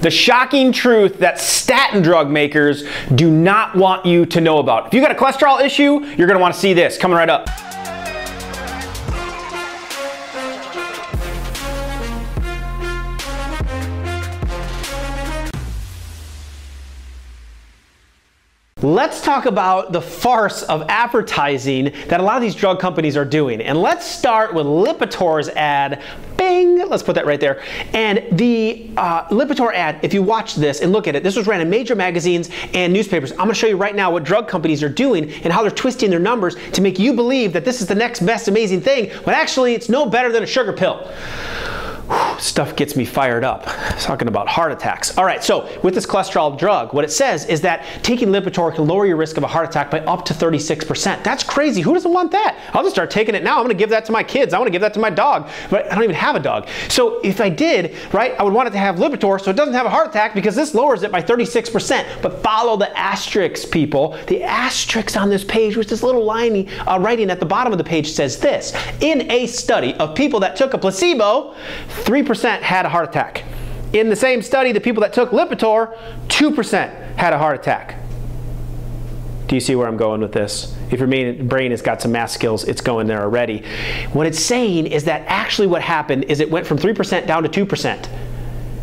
The shocking truth that statin drug makers do not want you to know about. If you got a cholesterol issue, you're gonna wanna see this coming right up. Let's talk about the farce of advertising that a lot of these drug companies are doing. And let's start with Lipitor's ad. Bing! Let's put that right there. And the uh, Lipitor ad, if you watch this and look at it, this was ran in major magazines and newspapers. I'm gonna show you right now what drug companies are doing and how they're twisting their numbers to make you believe that this is the next best amazing thing, when actually it's no better than a sugar pill stuff gets me fired up. Talking about heart attacks. All right, so with this cholesterol drug, what it says is that taking Lipitor can lower your risk of a heart attack by up to 36%. That's crazy. Who doesn't want that? I'll just start taking it now. I'm going to give that to my kids. I want to give that to my dog, but I don't even have a dog. So if I did, right, I would want it to have Lipitor so it doesn't have a heart attack because this lowers it by 36%. But follow the asterisks, people. The asterisks on this page, which this little line uh, writing at the bottom of the page says this. In a study of people that took a placebo, 3% had a heart attack. In the same study, the people that took Lipitor, 2% had a heart attack. Do you see where I'm going with this? If your brain has got some math skills, it's going there already. What it's saying is that actually what happened is it went from 3% down to 2%.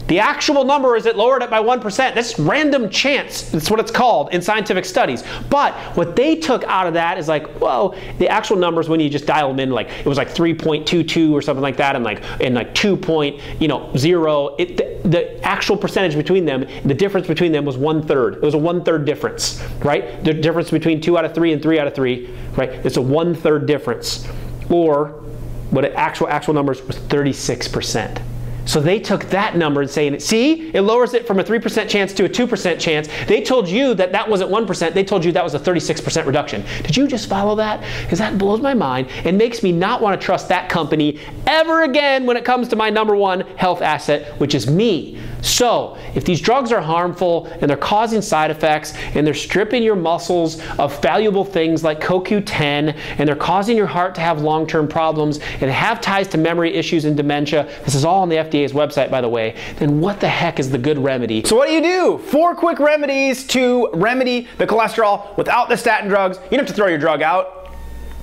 The actual number is it lowered it by 1%. That's random chance. That's what it's called in scientific studies. But what they took out of that is like, whoa, the actual numbers when you just dial them in, like it was like 3.22 or something like that, and like and like 2. Point, you know, zero. It, the, the actual percentage between them, the difference between them was one third. It was a one third difference, right? The difference between two out of three and three out of three, right? It's a one third difference. Or what actual actual numbers was 36 percent. So they took that number and saying, see, it lowers it from a 3% chance to a 2% chance. They told you that that wasn't 1%. They told you that was a 36% reduction. Did you just follow that? Because that blows my mind and makes me not want to trust that company ever again when it comes to my number one health asset, which is me. So, if these drugs are harmful and they're causing side effects and they're stripping your muscles of valuable things like CoQ10 and they're causing your heart to have long term problems and have ties to memory issues and dementia, this is all on the FDA's website, by the way, then what the heck is the good remedy? So, what do you do? Four quick remedies to remedy the cholesterol without the statin drugs. You don't have to throw your drug out.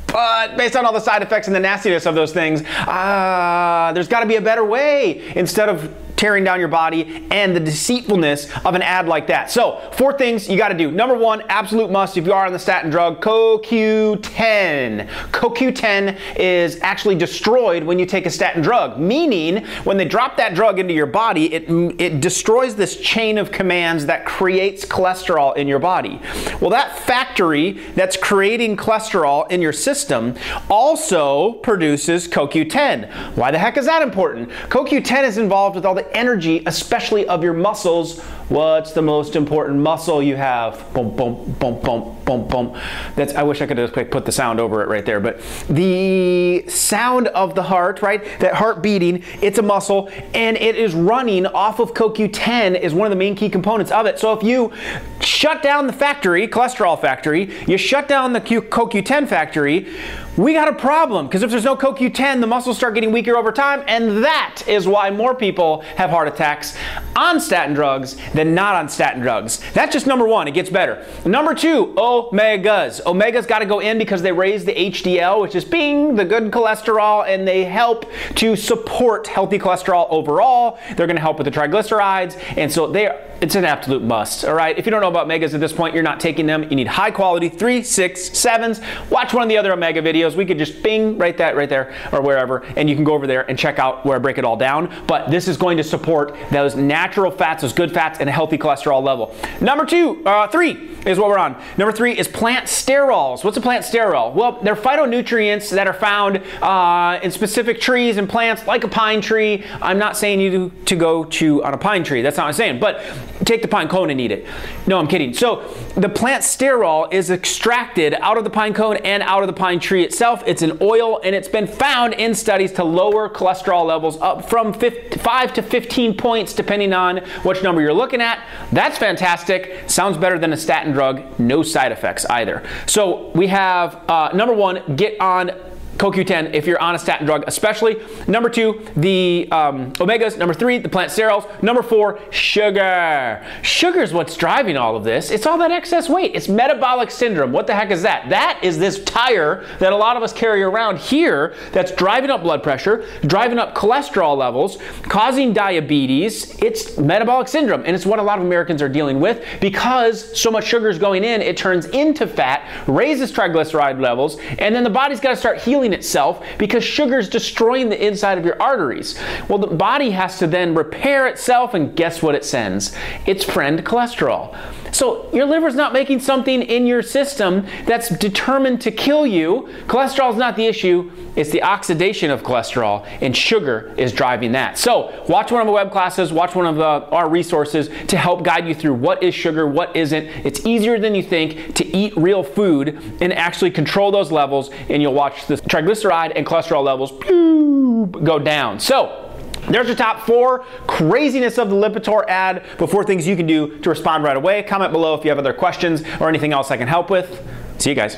But based on all the side effects and the nastiness of those things, uh, there's got to be a better way instead of tearing down your body and the deceitfulness of an ad like that. So, four things you got to do. Number one, absolute must if you are on the statin drug, CoQ10. CoQ10 is actually destroyed when you take a statin drug, meaning when they drop that drug into your body, it, it destroys this chain of commands that creates cholesterol in your body. Well, that factory that's creating cholesterol in your system also produces CoQ10. Why the heck is that important? CoQ10 is involved with all the energy, especially of your muscles. What's the most important muscle you have? Boom, boom, boom, boom, boom, boom. That's. I wish I could have put the sound over it right there, but the sound of the heart, right? That heart beating, it's a muscle, and it is running off of CoQ10 is one of the main key components of it. So if you shut down the factory, cholesterol factory, you shut down the CoQ10 factory we got a problem because if there's no CoQ10, the muscles start getting weaker over time, and that is why more people have heart attacks on statin drugs than not on statin drugs. That's just number one, it gets better. Number two, omegas. Omegas got to go in because they raise the HDL, which is bing, the good cholesterol, and they help to support healthy cholesterol overall. They're going to help with the triglycerides, and so they it's an absolute must. All right, if you don't know about omegas at this point, you're not taking them. You need high quality three, six, sevens. Watch one of the other omega videos. We could just bing right that right there or wherever, and you can go over there and check out where I break it all down. But this is going to support those natural fats, those good fats, and a healthy cholesterol level. Number two, uh, three is what we're on. Number three is plant sterols. What's a plant sterol? Well, they're phytonutrients that are found uh, in specific trees and plants, like a pine tree. I'm not saying you to go chew on a pine tree. That's not what I'm saying. But take the pine cone and eat it. No, I'm kidding. So the plant sterol is extracted out of the pine cone and out of the pine tree itself. It's an oil and it's been found in studies to lower cholesterol levels up from 5 to 15 points depending on which number you're looking at. That's fantastic. Sounds better than a statin drug. No side effects either. So we have uh, number one, get on CoQ10 if you're on a statin drug, especially. Number two, the um, omegas. Number three, the plant sterols. Number four, sugar. Sugar is what's driving all of this. It's all that excess weight. It's metabolic syndrome. What the heck is that? That is this tire that a lot of us carry around here that's driving up blood pressure, driving up cholesterol levels, causing diabetes. It's metabolic syndrome, and it's what a lot of Americans are dealing with because so much sugar is going in, it turns into fat, raises triglyceride levels, and then the body's got to start healing itself because sugar is destroying the inside of your arteries. Well, the body has to then repair itself, and guess what it sends? Its friend cholesterol. So your liver's not making something in your system that's determined to kill you. Cholesterol is not the issue, it's the oxidation of cholesterol, and sugar is driving that. So watch one of our web classes, watch one of the, our resources to help guide you through what is sugar, what isn't. It's easier than you think to eat real food and actually control those levels, and you'll watch the triglyceride and cholesterol levels go down. So there's your top four craziness of the Lipitor ad before things you can do to respond right away. Comment below if you have other questions or anything else I can help with. See you guys.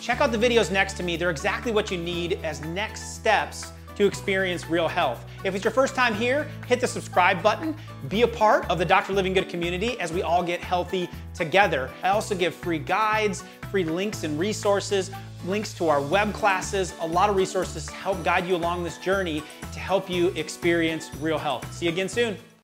Check out the videos next to me. They're exactly what you need as next steps to experience real health. If it's your first time here, hit the subscribe button. Be a part of the Dr. Livingood community as we all get healthy together. I also give free guides, free links and resources, links to our web classes, a lot of resources to help guide you along this journey to help you experience real health. See you again soon.